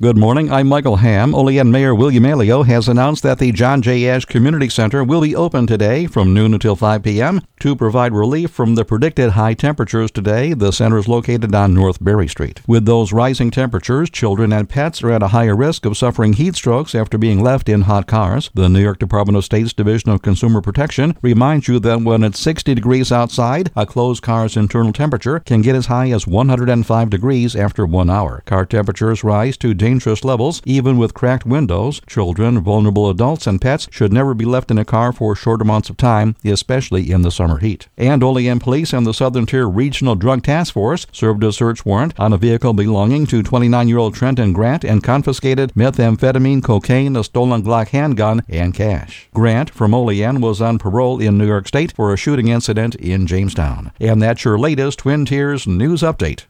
Good morning. I'm Michael Ham. Olean Mayor William Aiello has announced that the John J. Ash Community Center will be open today from noon until 5 p.m. to provide relief from the predicted high temperatures today. The center is located on North Barry Street. With those rising temperatures, children and pets are at a higher risk of suffering heat strokes after being left in hot cars. The New York Department of State's Division of Consumer Protection reminds you that when it's 60 degrees outside, a closed car's internal temperature can get as high as 105 degrees after one hour. Car temperatures rise to dangerous levels, even with cracked windows. Children, vulnerable adults, and pets should never be left in a car for short amounts of time, especially in the summer heat. And Olean Police and the Southern Tier Regional Drug Task Force served a search warrant on a vehicle belonging to 29-year-old Trenton Grant and confiscated methamphetamine, cocaine, a stolen Glock handgun, and cash. Grant from Olean was on parole in New York State for a shooting incident in Jamestown. And that's your latest Twin Tiers news update.